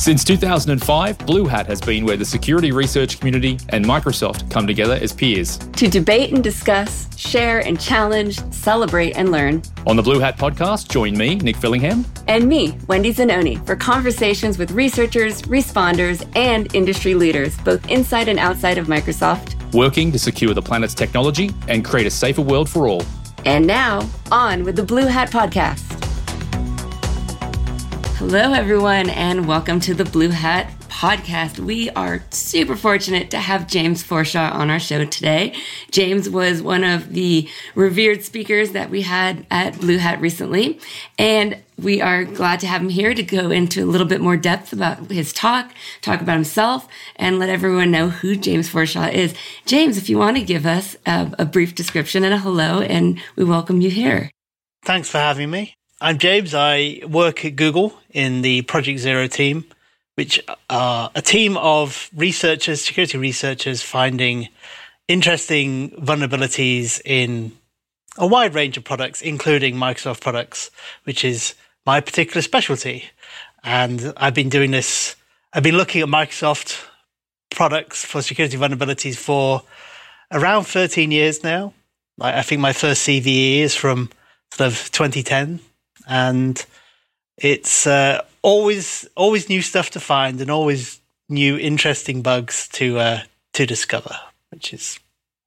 Since 2005, Blue Hat has been where the security research community and Microsoft come together as peers. To debate and discuss, share and challenge, celebrate and learn. On the Blue Hat podcast, join me, Nic Fillingham. And me, Wendy Zenone, for conversations with researchers, responders, and industry leaders, both inside and outside of Microsoft. Working to secure the planet's technology and create a safer world for all. And now, on with the Blue Hat podcast. Hello, everyone, and welcome to the Blue Hat podcast. We are super fortunate to have James Forshaw on our show today. James was one of the revered speakers that we had at Blue Hat recently, and we are glad to have him here to go into a little bit more depth about his talk, talk about himself, and let everyone know who James Forshaw is. James, if you want to give us a, a brief description and a hello, and we welcome you here. Thanks for having me. I'm James. I work at Google in the Project Zero team, which are a team of researchers, security researchers, finding interesting vulnerabilities in a wide range of products, including Microsoft products, which is my particular specialty. And I've been doing this, I've been looking at Microsoft products for security vulnerabilities for around 13 years now. I think my first CVE is from sort of 2010 and it's uh, always always new stuff to find and always new interesting bugs to uh, to discover, which is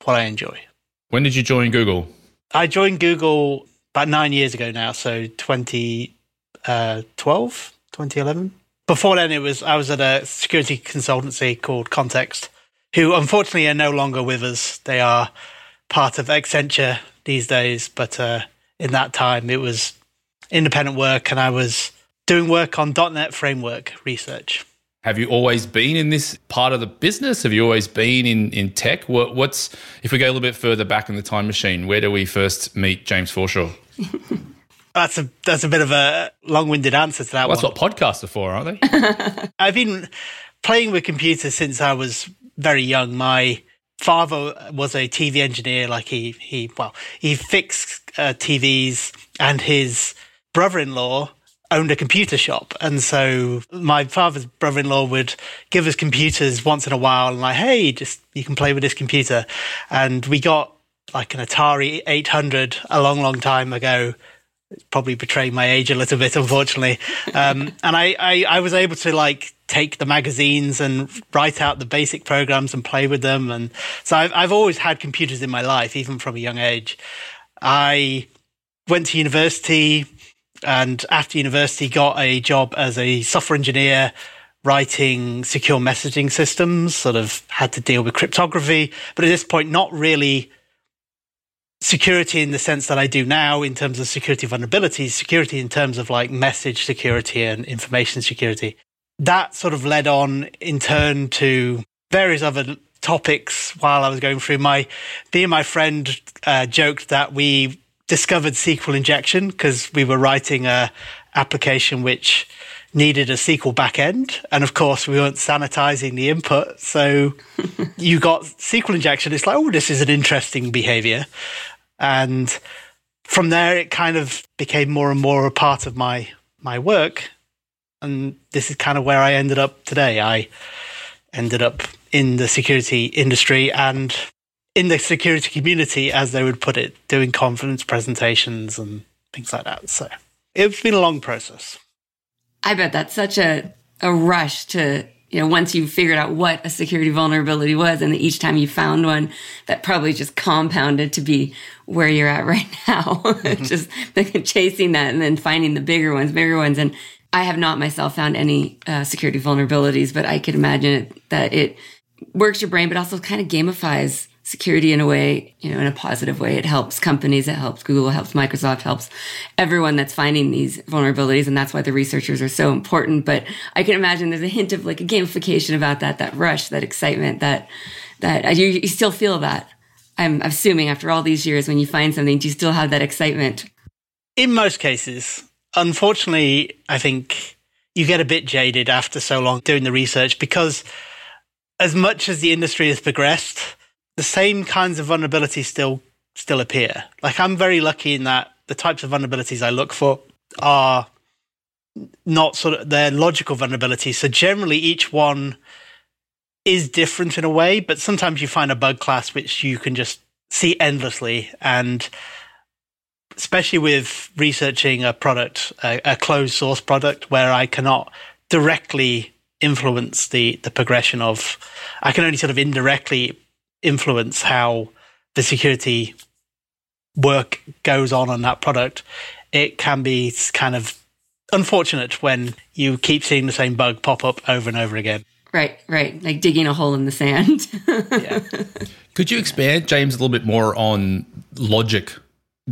what I enjoy. When did you join Google? I joined Google about nine years ago now, so 2012, uh, 2011. Before then, it was I was at a security consultancy called Context, who unfortunately are no longer with us. They are part of Accenture these days, but uh, in that time, it was independent work and I was doing work on .NET framework research. Have you always been in this part of the business? Have you always been in, in tech? What, what's if we go a little bit further back in the time machine? Where do we first meet James Forshaw? that's a that's a bit of a long-winded answer to that. Well, that's what podcasts are for, aren't they? I've been playing with computers since I was very young. My father was a TV engineer. Like he he well he fixed uh, TVs, and his brother-in-law owned a computer shop. And so my father's brother in law would give us computers once in a while and like, hey, just you can play with this computer. And we got like an Atari 800 a long, long time ago. Probably betraying my age a little bit, unfortunately. Um, and I, I, I was able to like take the magazines and write out the basic programs and play with them. And so I've, I've always had computers in my life, even from a young age. I went to university, and after university got a job as a software engineer writing secure messaging systems sort of had to deal with cryptography. But at this point not really security in the sense that I do now in terms of security vulnerabilities security in terms of like message security and information security. That sort of led on in turn to various other topics while I was going through. My me and my friend uh, joked that we discovered SQL injection because we were writing a application which needed a SQL backend. And of course, we weren't sanitizing the input. So you got SQL injection. It's like, oh, this is an interesting behavior. And from there, it kind of became more and more a part of my, my work. And this is kind of where I ended up today. I ended up in the security industry and in the security community, as they would put it, doing conference presentations and things like that. So it's been a long process. I bet that's such a, a rush to, you know, once you figured out what a security vulnerability was, and each time you found one, that probably just compounded to be where you're at right now. Mm-hmm. just chasing that and then finding the bigger ones, bigger ones. And I have not myself found any uh, security vulnerabilities, but I could imagine it, that it works your brain, but also kind of gamifies security in a way, you know, in a positive way. It helps companies, it helps Google, it helps Microsoft, helps everyone that's finding these vulnerabilities. And that's why the researchers are so important. But I can imagine there's a hint of like a gamification about that, that rush, that excitement, that, that you, you still feel that. I'm assuming after all these years, when you find something, do you still have that excitement? In most cases, unfortunately, I think you get a bit jaded after so long doing the research because as much as the industry has progressed, the same kinds of vulnerabilities still still appear. Like I'm very lucky in that the types of vulnerabilities I look for are not sort of their logical vulnerabilities. So generally, each one is different in a way, but sometimes you find a bug class which you can just see endlessly. And especially with researching a product, a, a closed source product, where I cannot directly influence the the progression of, I can only sort of indirectly influence how the security work goes on on that product. It can be kind of unfortunate when you keep seeing the same bug pop up over and over again. Right, right. Like digging a hole in the sand. Yeah. Could you expand, James, a little bit more on logic?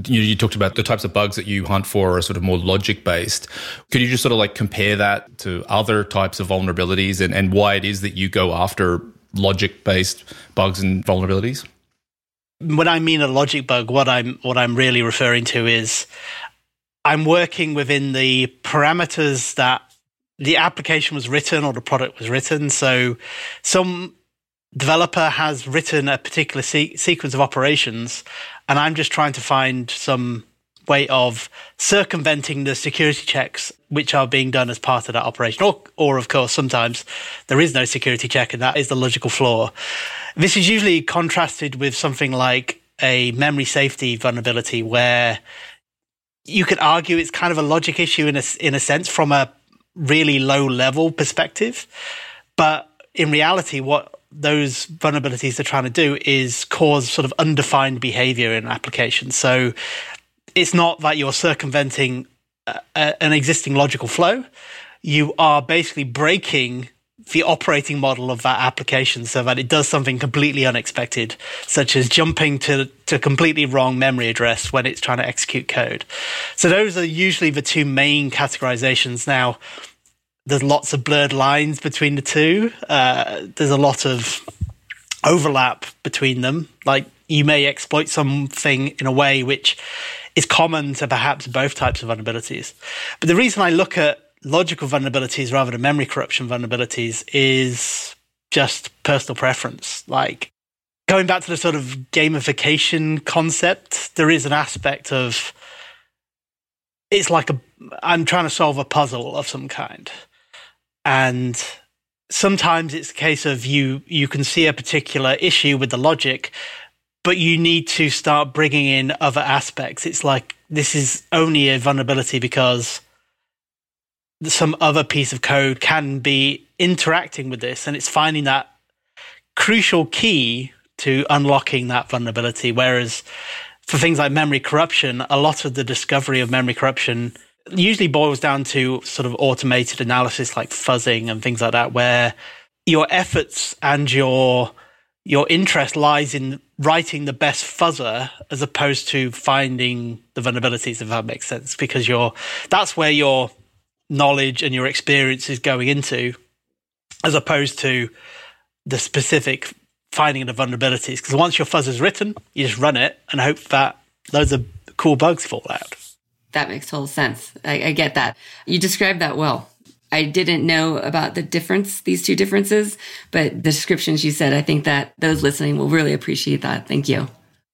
You, you talked about the types of bugs that you hunt for are sort of more logic based. Could you just sort of like compare that to other types of vulnerabilities and, and why it is that you go after logic based bugs and vulnerabilities? when I mean a logic bug, what I'm what I'm really referring to is I'm working within the parameters that the application was written or the product was written. So some developer has written a particular se- sequence of operations, and I'm just trying to find some way of circumventing the security checks which are being done as part of that operation. Or, or of course, sometimes there is no security check, and that is the logical flaw. This is usually contrasted with something like a memory safety vulnerability, where you could argue it's kind of a logic issue in a, in a sense from a really low level perspective. But in reality, what those vulnerabilities are trying to do is cause sort of undefined behavior in applications. So it's not that you're circumventing a, a, an existing logical flow. You are basically breaking the operating model of that application so that it does something completely unexpected, such as jumping to, to completely wrong memory address when it's trying to execute code. So those are usually the two main categorizations. Now, there's lots of blurred lines between the two. Uh, there's a lot of overlap between them. Like you may exploit something in a way which is common to perhaps both types of vulnerabilities. But the reason I look at logical vulnerabilities rather than memory corruption vulnerabilities is just personal preference. Like going back to the sort of gamification concept, there is an aspect of it's like a I'm trying to solve a puzzle of some kind. And sometimes it's a case of you you can see a particular issue with the logic but you need to start bringing in other aspects. It's like this is only a vulnerability because some other piece of code can be interacting with this, and it's finding that crucial key to unlocking that vulnerability. Whereas for things like memory corruption, a lot of the discovery of memory corruption usually boils down to sort of automated analysis like fuzzing and things like that, where your efforts and your your interest lies in writing the best fuzzer as opposed to finding the vulnerabilities, if that makes sense, because you're that's where your knowledge and your experience is going into, as opposed to the specific finding the vulnerabilities. Because once your fuzz is written, you just run it and hope that loads of cool bugs fall out. That makes total sense. I, I get that. You described that well. I didn't know about the difference, these two differences, but the descriptions you said, I think that those listening will really appreciate that. Thank you.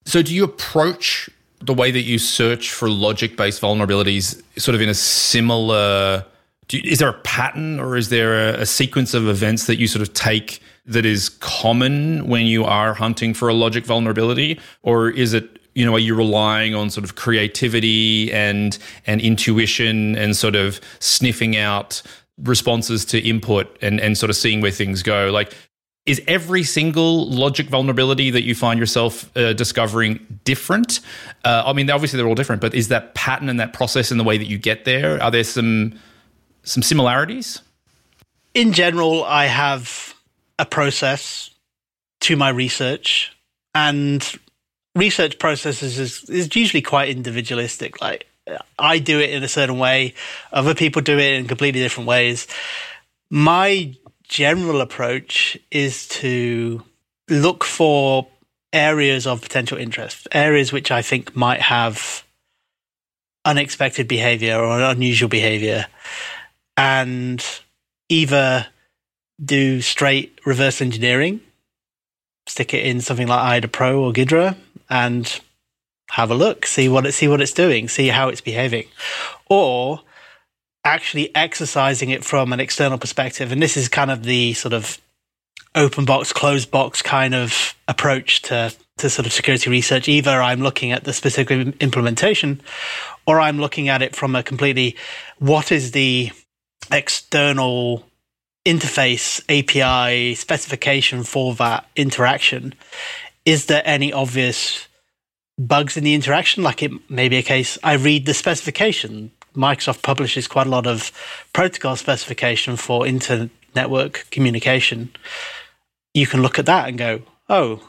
So, do you approach the way that you search for logic based vulnerabilities sort of in a similar? You, is there a pattern or is there a, a sequence of events that you sort of take that is common when you are hunting for a logic vulnerability? Or is it you know, are you relying on sort of creativity and and intuition and sort of sniffing out responses to input and, and sort of seeing where things go. Like, is every single logic vulnerability that you find yourself uh, discovering different? Uh, I mean, obviously they're all different, but is that pattern and that process in the way that you get there? Are there some some similarities? In general, I have a process to my research, and research processes is, is usually quite individualistic. Like I do it in a certain way, other people do it in completely different ways. My general approach is to look for areas of potential interest, areas which I think might have unexpected behavior or unusual behavior, and either do straight reverse engineering, stick it in something like IDA Pro or Ghidra, and have a look, see what it see what it's doing, see how it's behaving, or actually exercising it from an external perspective. And this is kind of the sort of open box, closed box kind of approach to, to sort of security research. Either I'm looking at the specific implementation or I'm looking at it from a completely what is the external interface API specification for that interaction. Is there any obvious bugs in the interaction? Like it may be a case I read the specification. Microsoft publishes quite a lot of protocol specification for inter network communication. You can look at that and go, oh,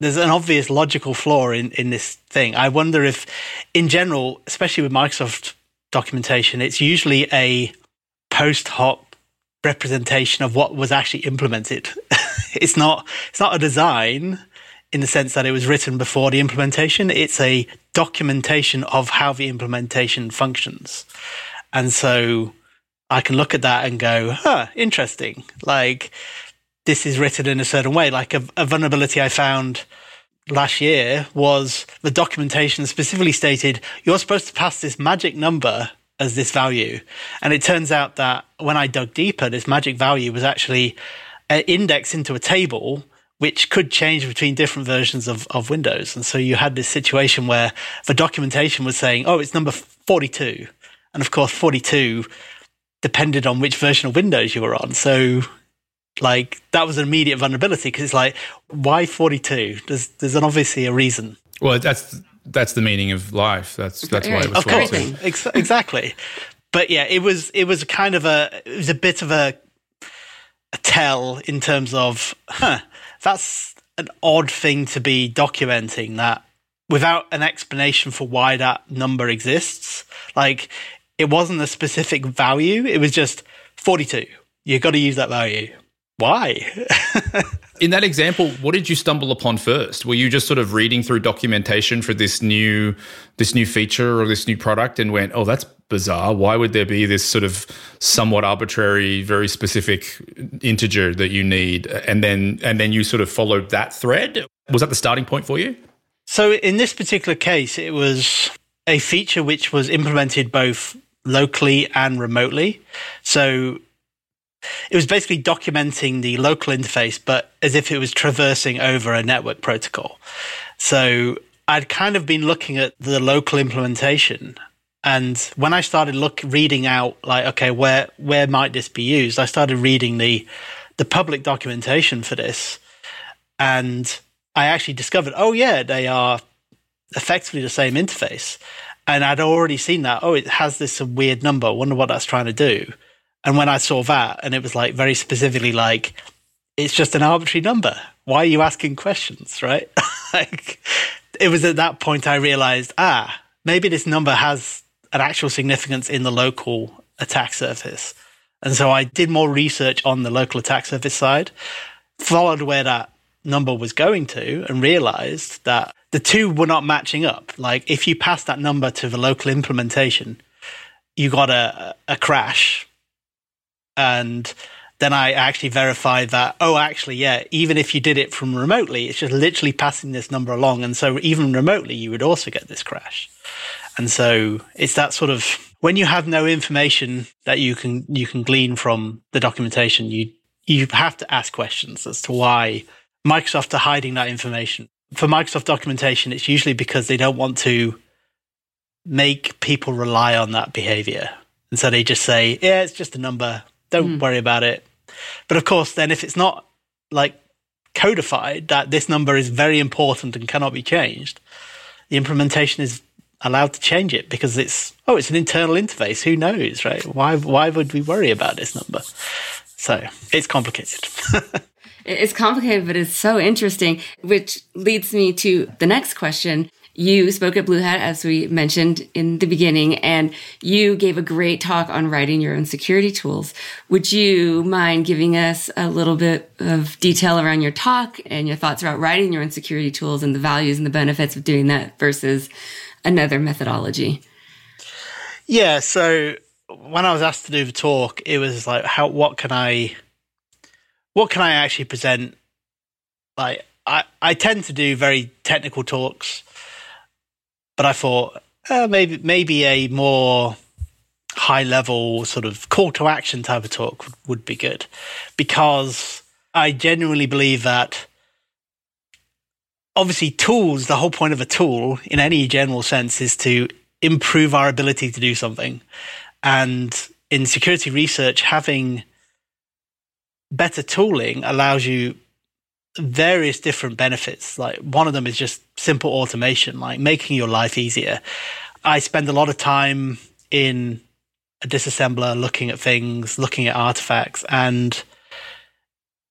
there's an obvious logical flaw in, in this thing. I wonder if, in general, especially with Microsoft documentation, it's usually a post hoc representation of what was actually implemented. it's not it's not a design in the sense that it was written before the implementation. It's a documentation of how the implementation functions. And so I can look at that and go, huh, interesting. Like this is written in a certain way. Like a, a vulnerability I found last year was the documentation specifically stated you're supposed to pass this magic number as this value. And it turns out that when I dug deeper, this magic value was actually uh, an index into a table which could change between different versions of, of Windows. And so you had this situation where the documentation was saying, oh, it's number 42. And of course, 42 depended on which version of Windows you were on. So like that was an immediate vulnerability because it's like, why 42? There's, there's an obviously a reason. Well, that's that's the meaning of life. That's that's why it was of course, Ex- exactly. but yeah, it was it was kind of a it was a bit of a a tell in terms of huh, that's an odd thing to be documenting that without an explanation for why that number exists. Like it wasn't a specific value; it was just forty-two. You've got to use that value. Why? in that example, what did you stumble upon first? Were you just sort of reading through documentation for this new this new feature or this new product and went, "Oh, that's bizarre. Why would there be this sort of somewhat arbitrary, very specific integer that you need?" And then and then you sort of followed that thread. Was that the starting point for you? So in this particular case, it was a feature which was implemented both locally and remotely. So it was basically documenting the local interface, but as if it was traversing over a network protocol. So I'd kind of been looking at the local implementation. And when I started look reading out like, okay, where where might this be used? I started reading the the public documentation for this. And I actually discovered, oh yeah, they are effectively the same interface. And I'd already seen that, oh, it has this weird number. Wonder what that's trying to do. And when I saw that, and it was like very specifically like, it's just an arbitrary number. Why are you asking questions, right? like, it was at that point I realized, ah, maybe this number has an actual significance in the local attack surface. And so I did more research on the local attack surface side, followed where that number was going to, and realized that the two were not matching up. Like if you pass that number to the local implementation, you got a, a crash and then I actually verified that, oh, actually, yeah, even if you did it from remotely, it's just literally passing this number along. And so even remotely, you would also get this crash. And so it's that sort of when you have no information that you can you can glean from the documentation, you you have to ask questions as to why Microsoft are hiding that information. For Microsoft documentation, it's usually because they don't want to make people rely on that behavior. And so they just say, yeah, it's just a number. Don't mm. worry about it. But of course, then if it's not like codified that this number is very important and cannot be changed, the implementation is allowed to change it because it's oh, it's an internal interface. Who knows, right? Why why would we worry about this number? So it's complicated. it's complicated, but it's so interesting, which leads me to the next question. You spoke at Blue Hat, as we mentioned in the beginning, and you gave a great talk on writing your own security tools. Would you mind giving us a little bit of detail around your talk and your thoughts about writing your own security tools and the values and the benefits of doing that versus another methodology? Yeah. So when I was asked to do the talk, it was like, how, what can I, what can I actually present? Like, I, I tend to do very technical talks but I thought uh, maybe maybe a more high level sort of call to action type of talk would, would be good because I genuinely believe that obviously tools, the whole point of a tool in any general sense is to improve our ability to do something. And in security research, having better tooling allows you various different benefits. Like one of them is just simple automation, like making your life easier. I spend a lot of time in a disassembler looking at things, looking at artifacts, and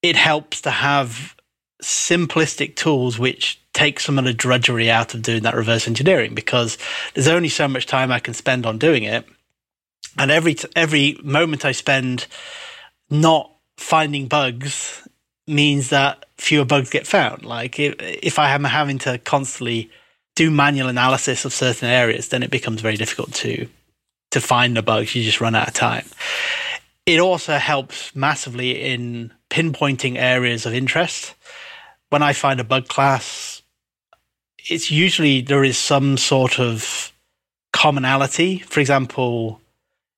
it helps to have simplistic tools which take some of the drudgery out of doing that reverse engineering because there's only so much time I can spend on doing it. And every t- every moment I spend not finding bugs means that fewer bugs get found. Like if, if I am having to constantly do manual analysis of certain areas, then it becomes very difficult to to find the bugs. You just run out of time. It also helps massively in pinpointing areas of interest. When I find a bug class, it's usually there is some sort of commonality. For example,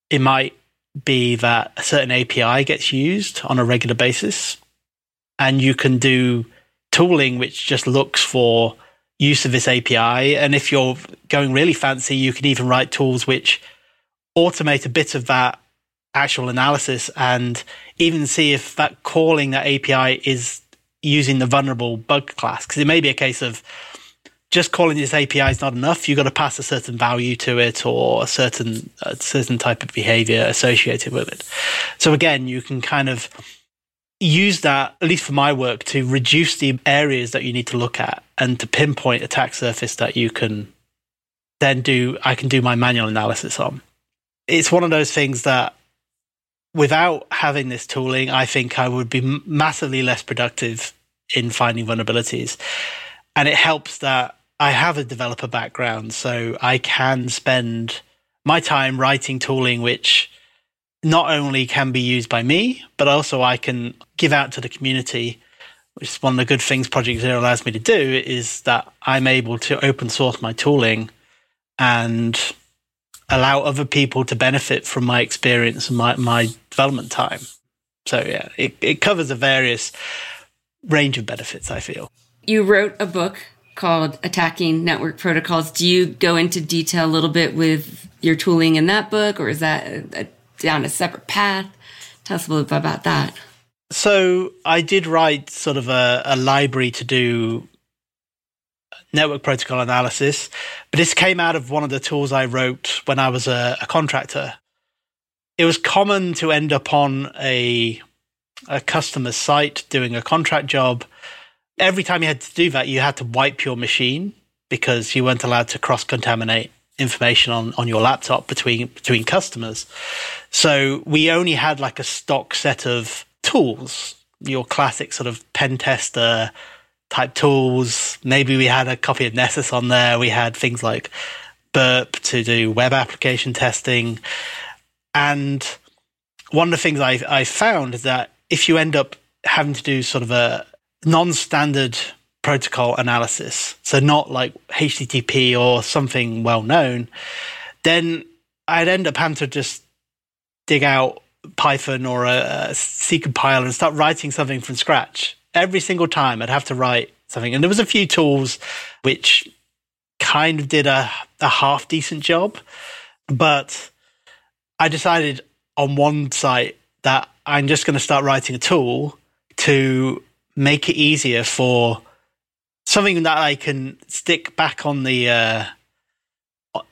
it might be that a certain API gets used on a regular basis, and you can do tooling which just looks for use of this API. And if you're going really fancy, you can even write tools which automate a bit of that actual analysis and even see if that calling that API is using the vulnerable bug class. Because it may be a case of just calling this API is not enough. You've got to pass a certain value to it or a certain a certain type of behavior associated with it. So again, you can kind of use that, at least for my work, to reduce the areas that you need to look at and to pinpoint attack surface that you can then do. I can do my manual analysis on. It's one of those things that without having this tooling, I think I would be massively less productive in finding vulnerabilities. And it helps that I have a developer background, so I can spend my time writing tooling which not only can be used by me, but also I can give out to the community. Which is one of the good things Project Zero allows me to do is that I'm able to open source my tooling and allow other people to benefit from my experience and my, my development time. So yeah, it, it covers a various range of benefits, I feel. You wrote a book called Attacking Network Protocols. Do you go into detail a little bit with your tooling in that book, or is that a, a, down a separate path? Tell us a little bit about that. So I did write sort of a, a library to do network protocol analysis. But this came out of one of the tools I wrote when I was a, a contractor. It was common to end up on a a customer site doing a contract job. Every time you had to do that, you had to wipe your machine because you weren't allowed to cross contaminate information on, on your laptop between between customers. So we only had like a stock set of tools, your classic sort of pen tester, type tools. Maybe we had a copy of Nessus on there. We had things like Burp to do web application testing. And one of the things I, I found is that if you end up having to do sort of a non standard protocol analysis, so not like HTTP or something well known, then I'd end up having to just dig out Python or a, a C compiler and start writing something from scratch every single time I'd have to write something. And there was a few tools which kind of did a, a half decent job, but I decided on one site that I'm just going to start writing a tool to make it easier for something that I can stick back on the uh,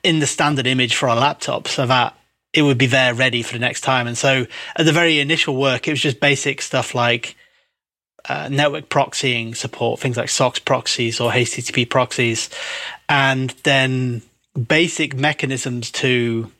in the standard image for a laptop so that it would be there ready for the next time. And so at the very initial work, it was just basic stuff like uh, network proxying support, things like SOCKS proxies or HTTP proxies, and then basic mechanisms to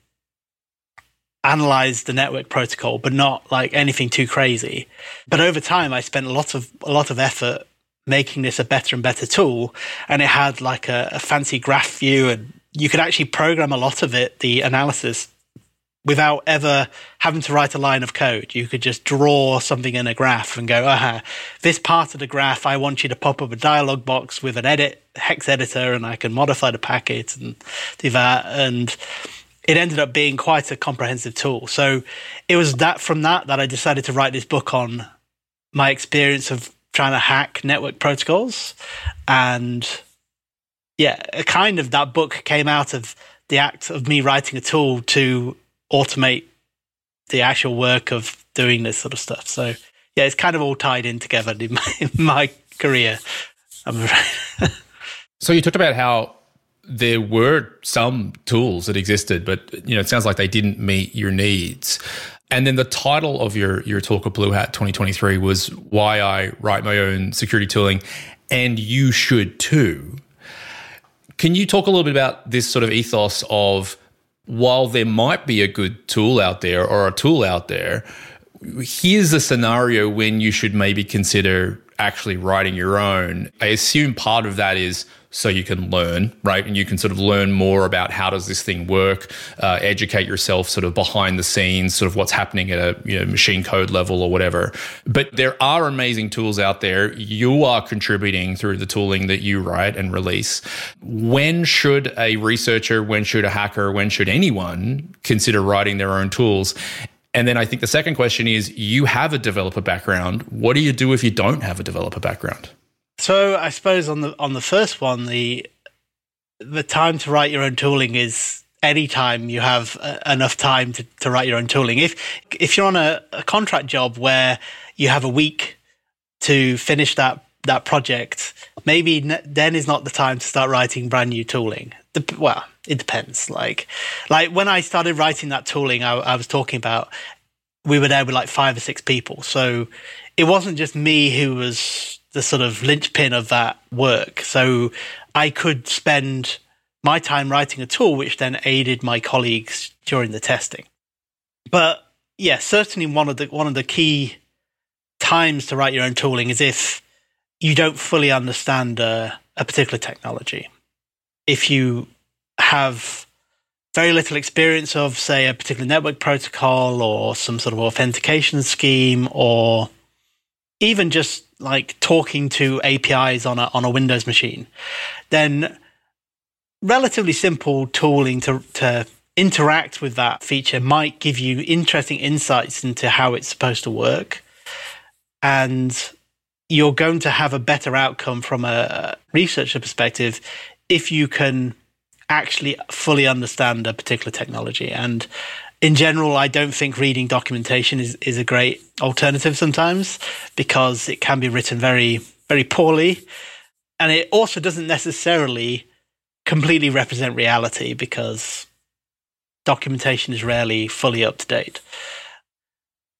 analyze the network protocol, but not like anything too crazy. But over time, I spent a lot of a lot of effort making this a better and better tool, and it had like a, a fancy graph view, and you could actually program a lot of it, the analysis without ever having to write a line of code. You could just draw something in a graph and go, aha, this part of the graph, I want you to pop up a dialog box with an edit hex editor and I can modify the packet and do that. And it ended up being quite a comprehensive tool. So it was that from that that I decided to write this book on my experience of trying to hack network protocols. And yeah, a kind of that book came out of the act of me writing a tool to automate the actual work of doing this sort of stuff. So yeah, it's kind of all tied in together in my, in my career. I'm so you talked about how there were some tools that existed, but you know, it sounds like they didn't meet your needs. And then the title of your your talk at Blue Hat 2023 was "Why I Write My Own Security Tooling," and you should too. Can you talk a little bit about this sort of ethos of while there might be a good tool out there or a tool out there, here's a scenario when you should maybe consider actually writing your own. I assume part of that is so you can learn, right? And you can sort of learn more about how does this thing work, uh, educate yourself sort of behind the scenes, sort of what's happening at a you know, machine code level or whatever. But there are amazing tools out there. You are contributing through the tooling that you write and release. When should a researcher, when should a hacker, when should anyone consider writing their own tools? And then I think the second question is you have a developer background. What do you do if you don't have a developer background? So I suppose on the on the first one, the the time to write your own tooling is any time you have uh, enough time to, to write your own tooling. If if you're on a, a contract job where you have a week to finish that that project, maybe then is not the time to start writing brand new tooling. The, well, it depends. Like, like when I started writing that tooling, I, I was talking about we were there with like five or six people, so it wasn't just me who was the sort of linchpin of that work. So I could spend my time writing a tool, which then aided my colleagues during the testing. But yeah, certainly one of the one of the key times to write your own tooling is if you don't fully understand a, a particular technology. If you have very little experience of, say, a particular network protocol or some sort of authentication scheme, or even just like talking to APIs on a on a Windows machine, then relatively simple tooling to to interact with that feature might give you interesting insights into how it's supposed to work, and you're going to have a better outcome from a researcher perspective if you can actually fully understand a particular technology and in general, I don't think reading documentation is, is a great alternative sometimes because it can be written very, very poorly. And it also doesn't necessarily completely represent reality because documentation is rarely fully up to date.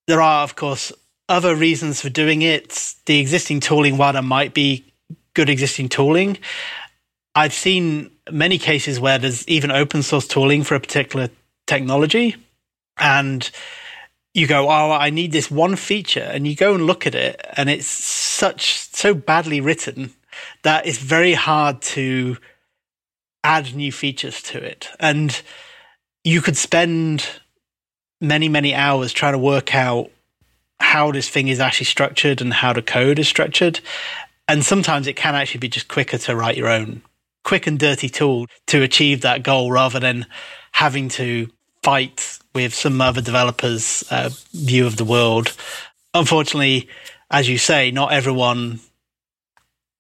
There are, of course, other reasons for doing it. The existing tooling, while might be good existing tooling, I've seen many cases where there's even open source tooling for a particular technology and you go, oh, I need this one feature, and you go and look at it, and it's such so badly written that it's very hard to add new features to it. And you could spend many, many hours trying to work out how this thing is actually structured and how the code is structured. And sometimes it can actually be just quicker to write your own quick and dirty tool to achieve that goal rather than having to fight with some other developers' uh, view of the world. Unfortunately, as you say, not everyone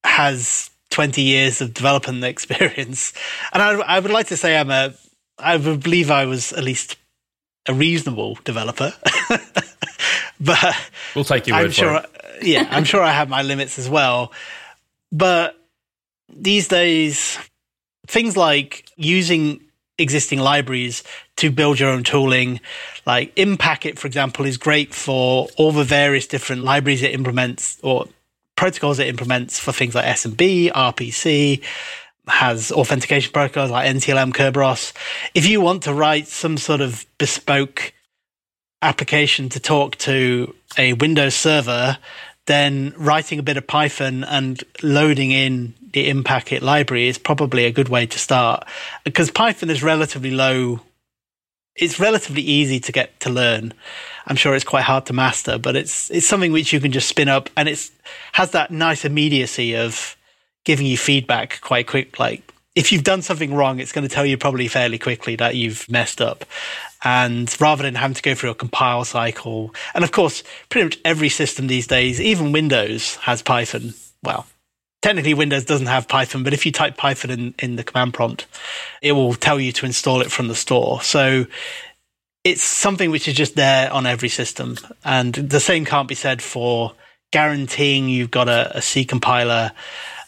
has 20 years of development experience. And I, I would like to say I'm a, I believe I was at least a reasonable developer. but we'll take your I'm word sure, for it. yeah, I'm sure I have my limits as well. But these days, things like using existing libraries to build your own tooling. Like Impacket, for example, is great for all the various different libraries it implements or protocols it implements for things like SMB, RPC, has authentication protocols like NTLM, Kerberos. If you want to write some sort of bespoke application to talk to a Windows server, then writing a bit of Python and loading in the Impacket library is probably a good way to start because Python is relatively low. It's relatively easy to get to learn. I'm sure it's quite hard to master, but it's it's something which you can just spin up, and it's has that nice immediacy of giving you feedback quite quick. Like if you've done something wrong, it's going to tell you probably fairly quickly that you've messed up. And rather than having to go through a compile cycle, and of course, pretty much every system these days, even Windows has Python. Well, technically Windows doesn't have Python, but if you type Python in, in the command prompt, it will tell you to install it from the store. So it's something which is just there on every system. And the same can't be said for guaranteeing you've got a, a C compiler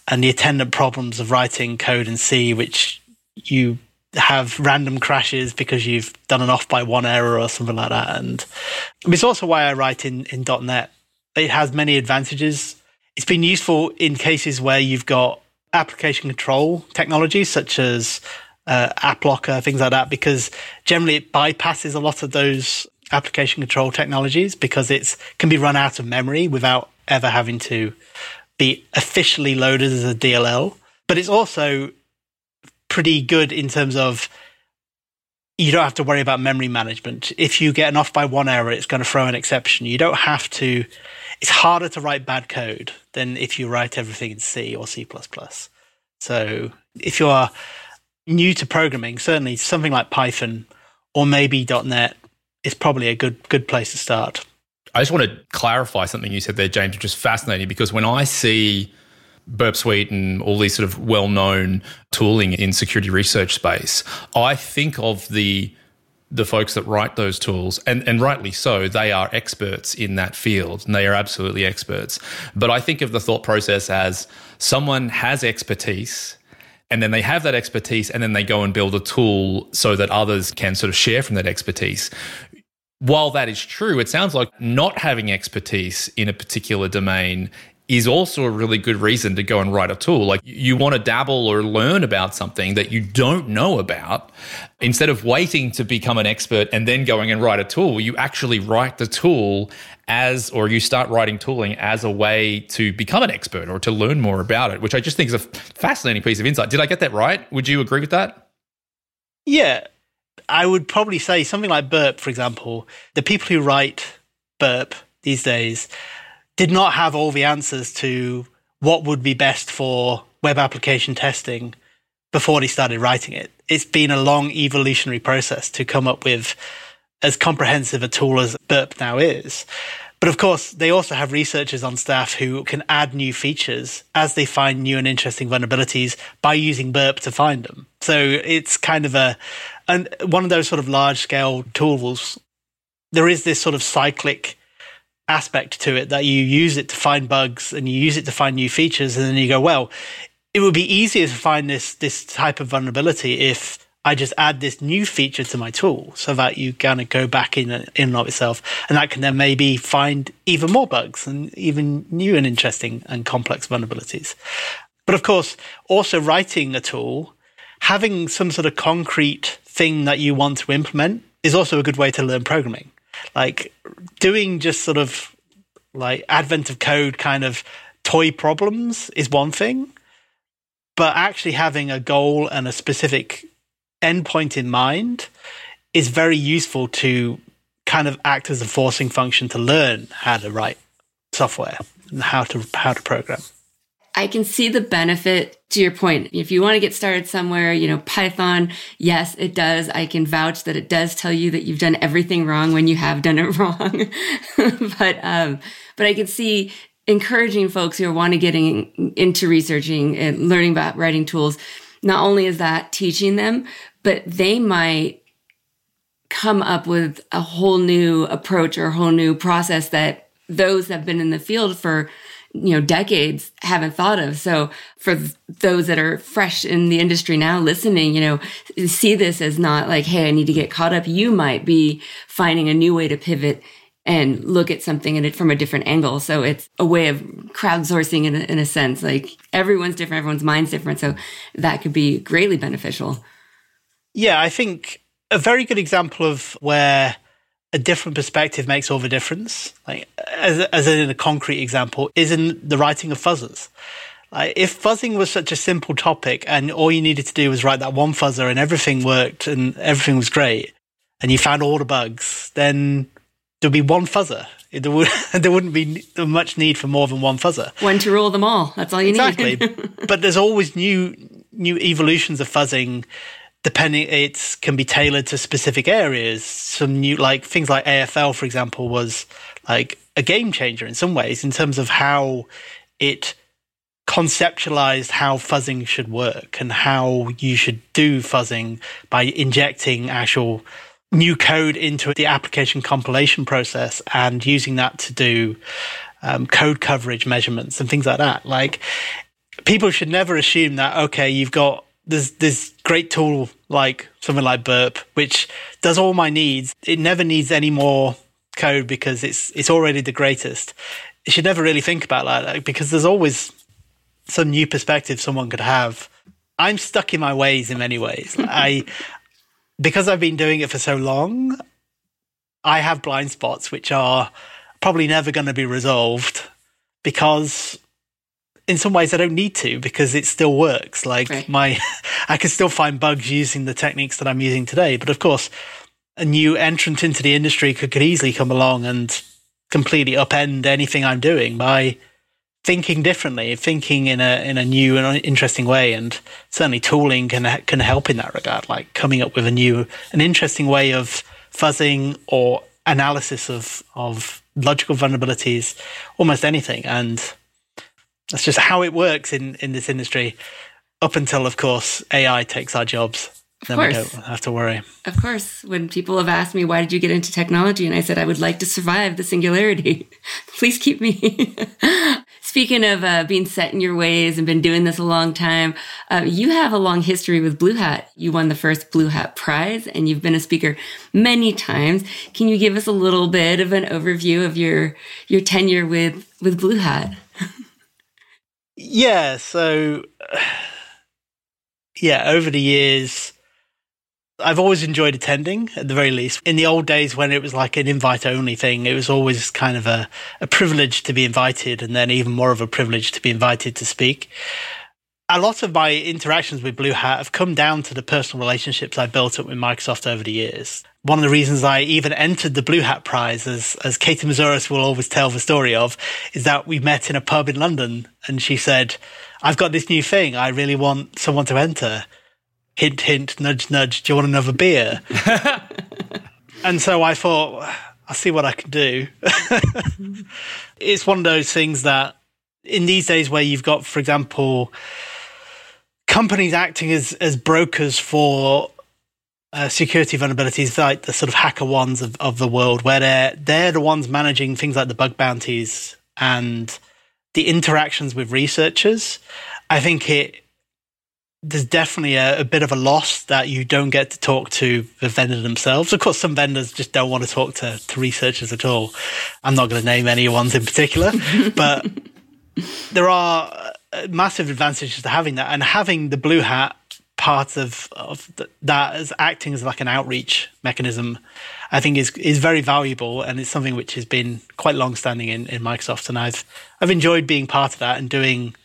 and the attendant problems of writing code in C, which you have random crashes because you've done an off by one error or something like that. And it's also why I write in, in .NET. It has many advantages. It's been useful in cases where you've got application control technologies such as uh, AppLocker, things like that, because generally it bypasses a lot of those application control technologies because it can be run out of memory without ever having to be officially loaded as a DLL. But it's also pretty good in terms of you don't have to worry about memory management. If you get an off by one error, it's going to throw an exception. You don't have to. It's harder to write bad code than if you write everything in C or C++. So if you are new to programming, certainly something like Python or maybe .NET is probably a good good place to start. I just want to clarify something you said there, James, which is fascinating because when I see Burp Suite and all these sort of well-known tooling in security research space, I think of the the folks that write those tools, and, and rightly so, they are experts in that field, and they are absolutely experts. But I think of the thought process as someone has expertise and then they have that expertise and then they go and build a tool so that others can sort of share from that expertise while that is true it sounds like not having expertise in a particular domain is also a really good reason to go and write a tool. Like you want to dabble or learn about something that you don't know about. Instead of waiting to become an expert and then going and write a tool, you actually write the tool as, or you start writing tooling as a way to become an expert or to learn more about it, which I just think is a fascinating piece of insight. Did I get that right? Would you agree with that? Yeah. I would probably say something like Burp, for example. The people who write Burp these days did not have all the answers to what would be best for web application testing before they started writing it. It's been a long evolutionary process to come up with as comprehensive a tool as Burp now is. But of course, they also have researchers on staff who can add new features as they find new and interesting vulnerabilities by using Burp to find them. So it's kind of a, and one of those sort of large scale tools. There is this sort of cyclic aspect to it that you use it to find bugs and you use it to find new features and then you go well it would be easier to find this this type of vulnerability if I just add this new feature to my tool so that you kind of go back in in and of itself, and that can then maybe find even more bugs and even new and interesting and complex vulnerabilities. But of course, also writing a tool, having some sort of concrete thing that you want to implement is also a good way to learn programming. Like doing just sort of like advent of code kind of toy problems is one thing, but actually having a goal and a specific endpoint in mind is very useful to kind of act as a forcing function to learn how to write software and how to how to program. I can see the benefit to your point. If you want to get started somewhere, you know, Python, yes, it does. I can vouch that it does tell you that you've done everything wrong when you have done it wrong. but, um, but I can see encouraging folks who are want to getting into researching and learning about writing tools. Not only is that teaching them, but they might come up with a whole new approach or a whole new process that those that have been in the field for you know decades haven't thought of. So for those that are fresh in the industry now listening you know see this as not like hey i need to get caught up. You might be finding a new way to pivot and look at something in it from a different angle. So it's a way of crowdsourcing in a, in a sense like everyone's different everyone's mind's different. So that could be greatly beneficial. Yeah i think a very good example of where a different perspective makes all the difference. Like as as in a concrete example, is in the writing of fuzzers. Like if fuzzing was such a simple topic and all you needed to do was write that one fuzzer and everything worked and everything was great and you found all the bugs, then there'd be one fuzzer. There, would, there wouldn't be much need for more than one fuzzer. One to rule them all. That's all you exactly. need. Exactly. but there's always new new evolutions of fuzzing depending it can be tailored to specific areas some new like things like afl for example was like a game changer in some ways in terms of how it conceptualized how fuzzing should work and how you should do fuzzing by injecting actual new code into the application compilation process and using that to do um, code coverage measurements and things like that. Like people should never assume that okay, you've got this this great tool like something like Burp, which does all my needs. It never needs any more code because it's it's already the greatest. You should never really think about that because there's always some new perspective someone could have. I'm stuck in my ways in many ways. I because I've been doing it for so long, I have blind spots which are probably never going to be resolved because in some ways I don't need to because it still works. Like right. my, I can still find bugs using the techniques that I'm using today. But of course, a new entrant into the industry could, could easily come along and completely upend anything I'm doing by thinking differently, thinking in a in a new and interesting way, and certainly tooling can can help in that regard. Like coming up with a new, an interesting way of fuzzing or analysis of of logical vulnerabilities, almost anything, and that's just how it works in in this industry. Up until, of course, AI takes our jobs. Of then course. we don't have to worry. Of course. When people have asked me, why did you get into technology? And I said, I would like to survive the singularity. Please keep me. Speaking of uh, being set in your ways and been doing this a long time, uh, you have a long history with Blue Hat. You won the first Blue Hat Prize and you've been a speaker many times. Can you give us a little bit of an overview of your, your tenure with, with Blue Hat? yeah. So, yeah, over the years, I've always enjoyed attending at the very least. In the old days when it was like an invite only thing, it was always kind of a, a privilege to be invited and then even more of a privilege to be invited to speak. A lot of my interactions with Blue Hat have come down to the personal relationships I built up with Microsoft over the years. One of the reasons I even entered the Blue Hat Prize, as, as Katie Moussouris will always tell the story of, is that we met in a pub in London and she said, I've got this new thing. I really want someone to enter hint, hint, nudge, nudge, do you want another beer? and so I thought, I'll see what I can do. it's one of those things that in these days where you've got, for example, companies acting as, as brokers for uh, security vulnerabilities, like the sort of HackerOnes of, of the world, where they're, they're the ones managing things like the bug bounties and the interactions with researchers. I think it there's definitely a, a, bit of a loss that you don't get to talk to the vendor themselves. Of course, some vendors just don't want to talk to, to researchers at all. I'm not going to name any ones in particular, but there are uh, massive advantages to having that and having the blue hat part of, of that as acting as like an outreach mechanism, I think is is very valuable and it's something which has been quite long standing in, in Microsoft. And I've I've enjoyed being part of that and doing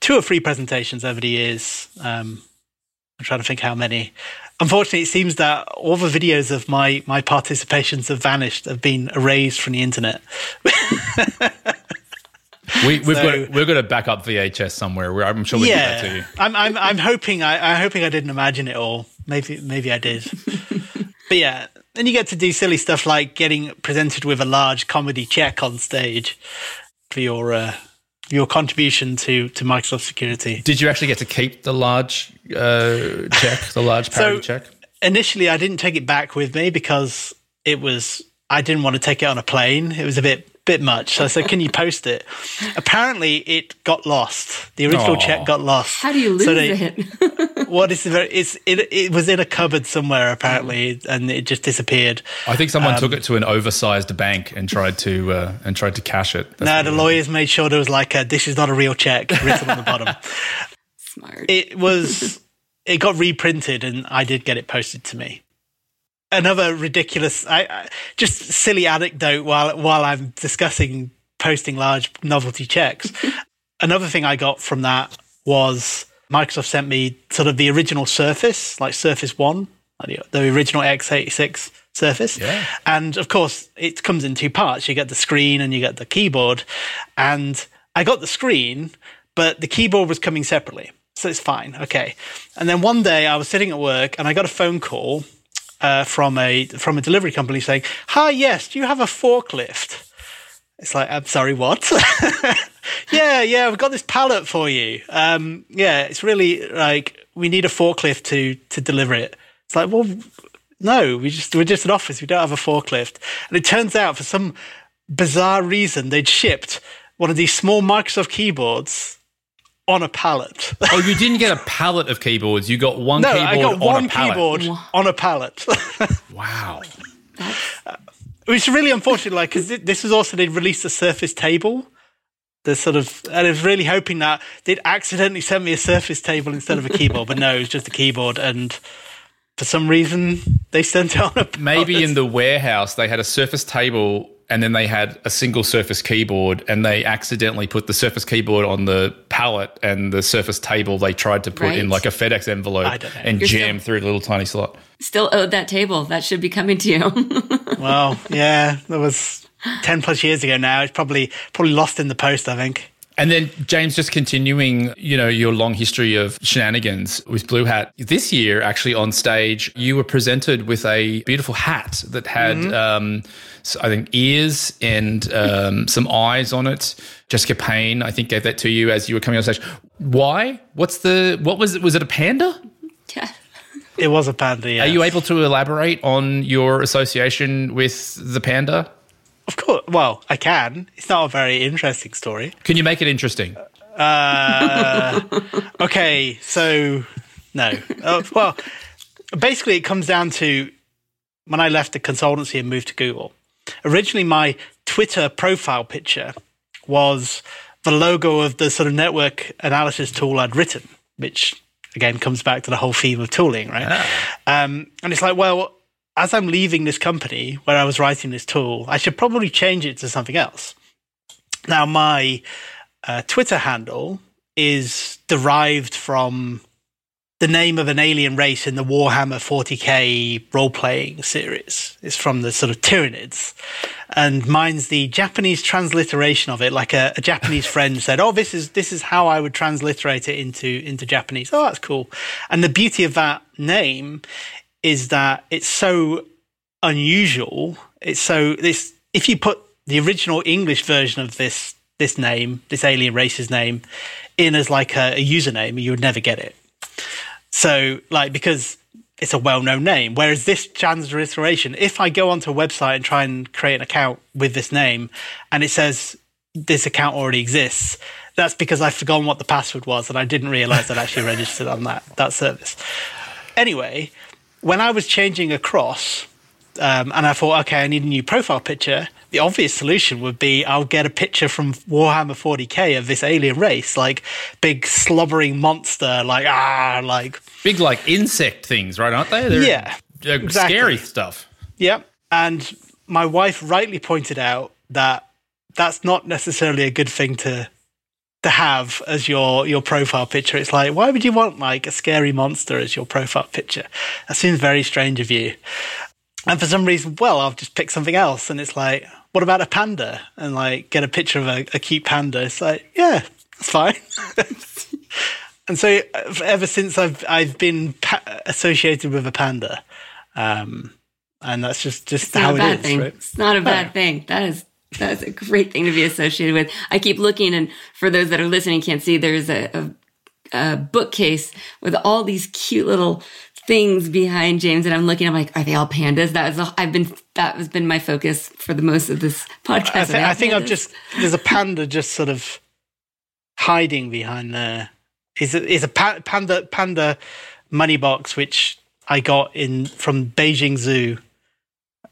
two or three presentations over the years. Um, I'm trying to think how many. Unfortunately, it seems that all the videos of my my participations have vanished, have been erased from the internet. we, have so, got we've got a backup VHS somewhere. I'm sure we yeah, get that to you. I'm I'm I'm hoping I, I'm hoping I didn't imagine it all. Maybe maybe I did. but yeah, then you get to do silly stuff like getting presented with a large comedy check on stage for your uh, your contribution to to Microsoft security. Did you actually get to keep the large uh, check, the large parity so, check? Initially, I didn't take it back with me because it was I didn't want to take it on a plane. It was a bit bit much. So I said, "Can you post it?" Apparently, it got lost. The original Aww. check got lost. How do you lose so they, it? what is the it's it, it was in a cupboard somewhere apparently, and it just disappeared. I think someone um, took it to an oversized bank and tried to uh, and tried to cash it. no, nah, the lawyers made sure there was like a "This is not a real check" written on the bottom. Smart. It was. It got reprinted, and I did get it posted to me another ridiculous, I, I, just silly anecdote while while I'm discussing posting large novelty checks. another thing I got from that was Microsoft sent me sort of the original Surface, like Surface One, the original x86 Surface, yeah. and of course it comes in two parts. You get the screen and you get the keyboard, and I got the screen, but the keyboard was coming separately. So it's fine. Okay. And then one day I was sitting at work and I got a phone call uh, from a from a delivery company saying, "Hi, yes, do you have a forklift?" It's like, I'm sorry, what? yeah, yeah, we've got this pallet for you. Um, yeah, it's really like we need a forklift to to deliver it. It's like, well, no, we just we're just an office. We don't have a forklift. And it turns out for some bizarre reason they'd shipped one of these small Microsoft keyboards on a pallet. Oh, you didn't get a pallet of keyboards. You got one no, keyboard I got on one a keyboard on a pallet. Wow. Uh, Which is really unfortunate, like, because this was also, they'd released a Surface table. The sort of, and I was really hoping that they'd accidentally send me a Surface table instead of a keyboard, but no, it was just a keyboard. And for some reason, they sent it on a pallet. Maybe in the warehouse they had a surface table and then they had a single surface keyboard and they accidentally put the surface keyboard on the pallet and the surface table they tried to put in like a FedEx envelope I don't know. and You're jam still- through a little tiny slot. Still owed that table. That should be coming to you. Well, yeah, that was 10 plus years ago now. It's probably, probably lost in the post, I think. And then James, just continuing, you know, your long history of shenanigans with Blue Hat. This year, actually on stage, you were presented with a beautiful hat that had, Mm-hmm. um, I think, ears and um, some eyes on it. Jessica Payne, I think, gave that to you as you were coming on stage. Why? What's the? What was it? Was it a panda? yeah. It was a panda, yeah. Are you able to elaborate on your association with the panda? Of course. Well, I can. It's not a very interesting story. Can you make it interesting? Okay, so no. Uh, well, basically, it comes down to when I left the consultancy and moved to Google. Originally, my Twitter profile picture was the logo of the sort of network analysis tool I'd written, which again comes back to the whole theme of tooling, right? Um, and it's like, well, as I'm leaving this company where I was writing this tool, I should probably change it to something else. Now, my uh, Twitter handle is derived from the name of an alien race in the Warhammer 40k role playing series. It's from the sort of Tyranids. And mine's the Japanese transliteration of it. Like a, a Japanese friend said, Oh, this is, this is how I would transliterate it into, into Japanese. Oh, that's cool. And the beauty of that name is that it's so unusual. It's so this if you put the original English version of this this name, this alien race's name, in as like a, a username, you would never get it. So like because it's a well-known name. Whereas this transliteration, if I go onto a website and try and create an account with this name, and it says this account already exists, that's because I've forgotten what the password was and I didn't realize I'd actually registered on that that service. Anyway, when I was changing across, um, and I thought, okay, I need a new profile picture. The obvious solution would be I'll get a picture from Warhammer 40k of this alien race, like big slobbering monster, like ah, like Big like insect things, right? Aren't they? They're, Yeah, they're exactly. scary stuff. Yep. And my wife rightly pointed out that that's not necessarily a good thing to to have as your your profile picture. It's like, why would you want like a scary monster as your profile picture? That seems very strange of you. And for some reason, well, I'll just pick something else. And it's like, what about a panda? And like get a picture of a, a cute panda. It's like, yeah, that's fine. and so uh, ever since I've I've been pa- associated with a panda. Um, and that's just just It's not how a bad it is. thing. Right? It's not a bad thing. That is that is a great thing to be associated with. I keep looking, and for those that are listening can't see, there's a, a, a bookcase with all these cute little things behind James, and I'm looking. I'm like, are they all pandas? That was I've been that has been my focus for the most of this podcast. I, they I think I've just there's a panda just sort of hiding behind there. Is a, is a pa- panda panda money box which I got in from Beijing Zoo,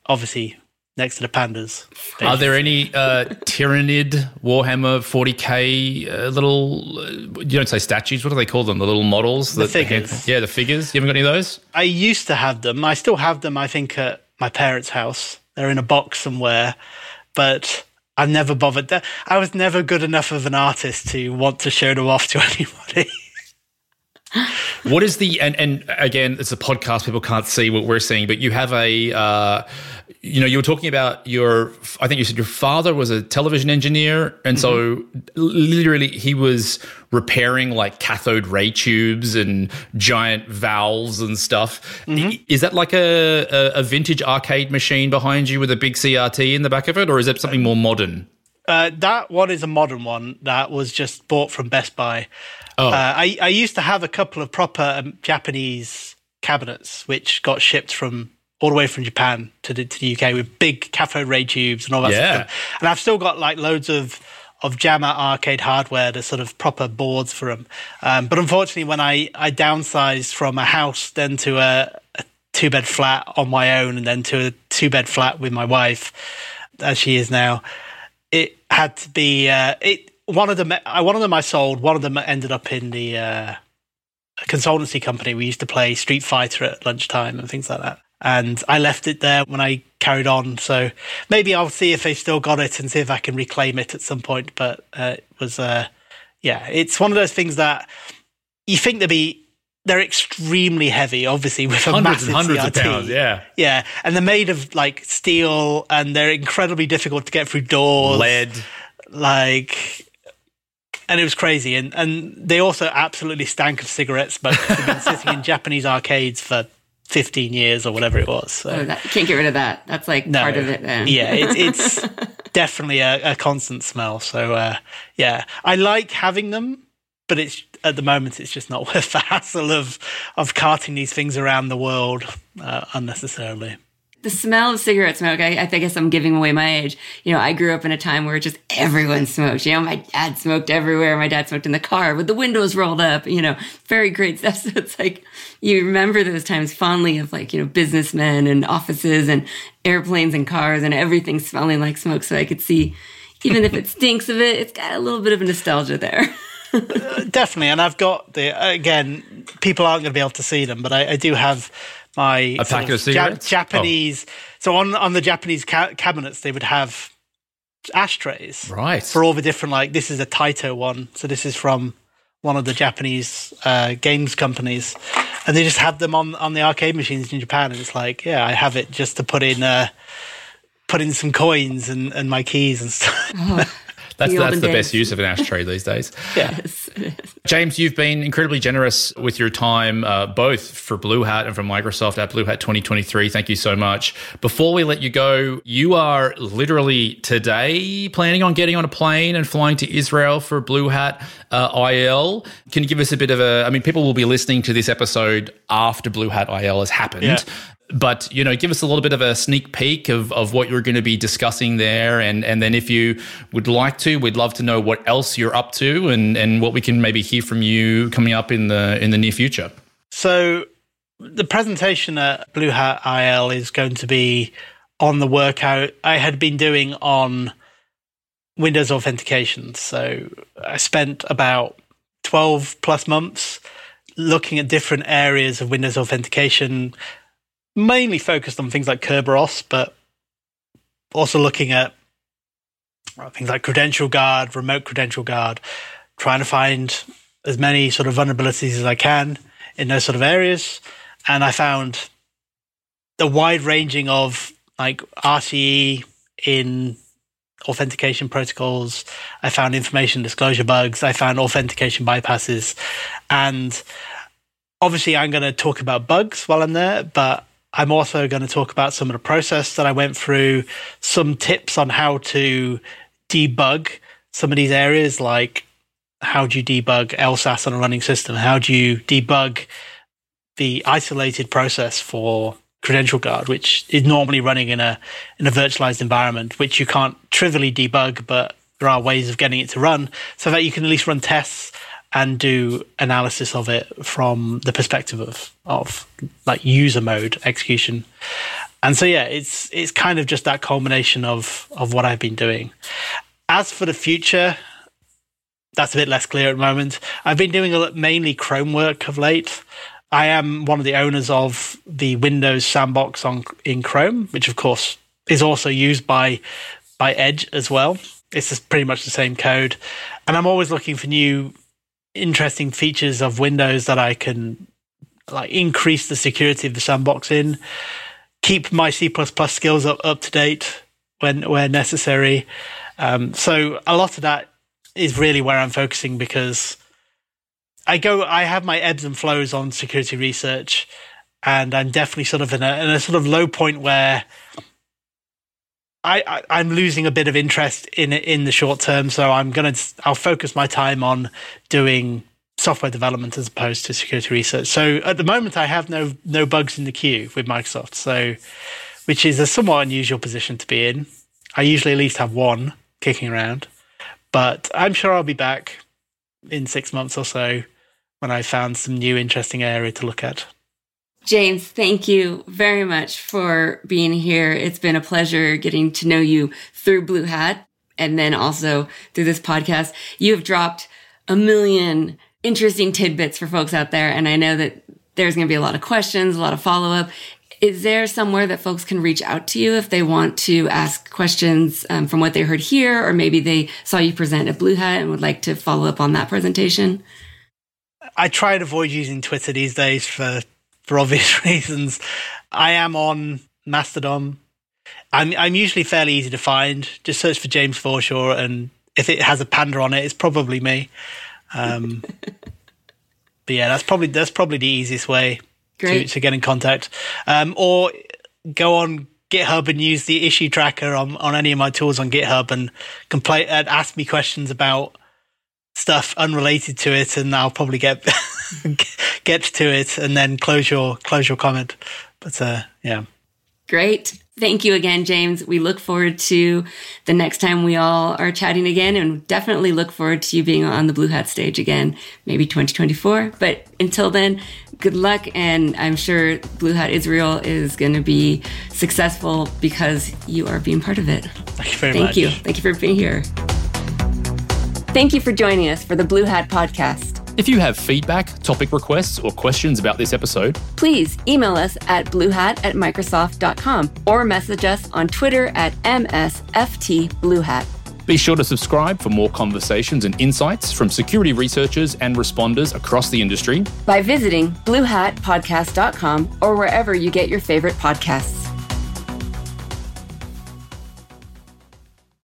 obviously next to the pandas. Are there any uh, Tyranid Warhammer 40k uh, little, uh, you don't say statues, what do they call them? The little models? The that- figures. Yeah, the figures. You haven't got any of those? I used to have them. I still have them. I think at my parents' house. They're in a box somewhere, but I've never bothered. I was never good enough of an artist to want to show them off to anybody. What is the and and again, it's a podcast. People can't see what we're seeing, but you have a. Uh, you know, you were talking about your. I think you said your father was a television engineer, and mm-hmm. so literally he was repairing like cathode ray tubes and giant valves and stuff. Mm-hmm. Is that like a, a, a vintage arcade machine behind you with a big CRT in the back of it, or is it something more modern? Uh, that one is a modern one that was just bought from Best Buy. Oh. Uh, I, I used to have a couple of proper um, Japanese cabinets which got shipped from all the way from Japan to the, to the UK with big cathode ray tubes and all that yeah. stuff. And I've still got like loads of of JAMMA arcade hardware, the sort of proper boards for them. Um, but unfortunately, when I, I downsized from a house then to a, a two bed flat on my own and then to a two bed flat with my wife, as she is now, it had to be uh, it. One of them, one of them I sold. One of them ended up in the uh, consultancy company. We used to play Street Fighter at lunchtime and things like that and I left it there when I carried on. So maybe I'll see if they still got it and see if I can reclaim it at some point. But uh, it was, uh, yeah, it's one of those things that you think they'd be. They're extremely heavy, obviously, with a hundreds massive and hundreds CRT. of pounds. Yeah, yeah, and they're made of like steel, and they're incredibly difficult to get through doors. Lead, like and it was crazy. And and they also absolutely stank of cigarette smoke. They've been sitting in Japanese arcades for 15 years or whatever it was. So. Oh, that, can't get rid of that. That's like no, part of it then. yeah, it, it's definitely a, a, constant smell. So, uh, yeah, I like having them, but it's at the moment it's just not worth the hassle of of carting these things around the world uh, unnecessarily the smell of cigarette smoke, I, I guess I'm giving away my age. You know, I grew up in a time where just everyone smoked. You know, my dad smoked everywhere. My dad smoked in the car with the windows rolled up, you know, very great stuff. So it's like you remember those times fondly of like, you know, businessmen and offices and airplanes and cars and everything smelling like smoke. So I could see, even if it stinks of it, it's got a little bit of a nostalgia there. uh, definitely. And I've got the, again, people aren't going to be able to see them, but I, I do have my a packet of, ja- Japanese. Oh. So on on the Japanese ca- cabinets, they would have ashtrays, right, for all the different like this is a Taito one. So this is from one of the Japanese uh, games companies, and they just have them on on the arcade machines in Japan. And it's like, yeah, I have it just to put in. Uh, put in some coins and, and my keys and stuff. Oh, that's the, that's the best use of an ashtray these days. yes. James, you've been incredibly generous with your time, uh, both for Blue Hat and for Microsoft at Blue Hat 2023. Thank you so much. Before we let you go, you are literally today planning on getting on a plane and flying to Israel for Blue Hat uh, IL. Can you give us a bit of a? I mean, people will be listening to this episode after Blue Hat IL has happened. Yeah but you know give us a little bit of a sneak peek of, of what you're going to be discussing there. And and then if you would like to we'd love to know what else you're up to and and what we can maybe hear from you coming up in the in the near future. So the presentation at blue hat il is going to be on the workout i had been doing on windows authentication. So i spent about 12 plus months looking at different areas of windows authentication mainly focused on things like Kerberos, but also looking at uh, things like credential guard, remote credential guard, trying to find as many sort of vulnerabilities as I can in those sort of areas. And I found the wide ranging of like RCE in authentication protocols. I found information disclosure bugs. I found authentication bypasses. And obviously, I'm going to talk about bugs while I'm there, but I'm also going to talk about some of the process that I went through, some tips on how to debug some of these areas, like how do you debug LSASS on a running system? How do you debug the isolated process for credential guard, which is normally running in a in a virtualized environment, which you can't trivially debug, but there are ways of getting it to run so that you can at least run tests and do analysis of it from the perspective of of like user mode execution. And so yeah, it's it's kind of just that culmination of of what I've been doing. As for the future, that's a bit less clear at the moment. I've been doing a, mainly Chrome work of late. I am one of the owners of the Windows sandbox on in Chrome, which of course is also used by by Edge as well. It's pretty much the same code, and I'm always looking for new interesting features of Windows that I can like increase the security of the sandbox in, keep my C skills up up to date when where necessary. Um, so a lot of that is really where I'm focusing because I go I have my ebbs and flows on security research, and I'm definitely sort of in a, in a sort of low point where I, I am losing a bit of interest in in the short term, so I'm gonna I'll focus my time on doing software development as opposed to security research. So at the moment, I have no no bugs in the queue with Microsoft, so which is a somewhat unusual position to be in. I usually at least have one kicking around, but I'm sure I'll be back in six months or so when I found some new interesting area to look at. James, thank you very much for being here. It's been a pleasure getting to know you through Blue Hat and then also through this podcast. You have dropped a million interesting tidbits for folks out there. And I know that there's going to be a lot of questions, a lot of follow up. Is there somewhere that folks can reach out to you if they want to ask questions um, from what they heard here, or maybe they saw you present at Blue Hat and would like to follow up on that presentation? I try and avoid using Twitter these days for for obvious reasons. I am on Mastodon. I'm I'm usually fairly easy to find. Just search for James Forshaw, and if it has a panda on it, it's probably me. Um, but yeah, that's probably that's probably the easiest way to, to, get in contact. Um, or go on GitHub and use the issue tracker on, on any of my tools on GitHub and complain and ask me questions about stuff unrelated to it, and I'll probably get get to it and then close your close your comment. But uh, yeah, great. Thank you again, James. We look forward to the next time we all are chatting again and definitely look forward to you being on the Blue Hat stage again, maybe 2024. But until then, good luck. And I'm sure Blue Hat Israel is going to be successful because you are being part of it. Thank you very Thank much. you. Thank you for being here. Thank you for joining us for the Blue Hat Podcast. If you have feedback, topic requests, or questions about this episode, please email us at bluehat at microsoft.com or message us on Twitter at MSFTBlueHat. Be sure to subscribe for more conversations and insights from security researchers and responders across the industry by visiting bluehatpodcast.com or wherever you get your favorite podcasts.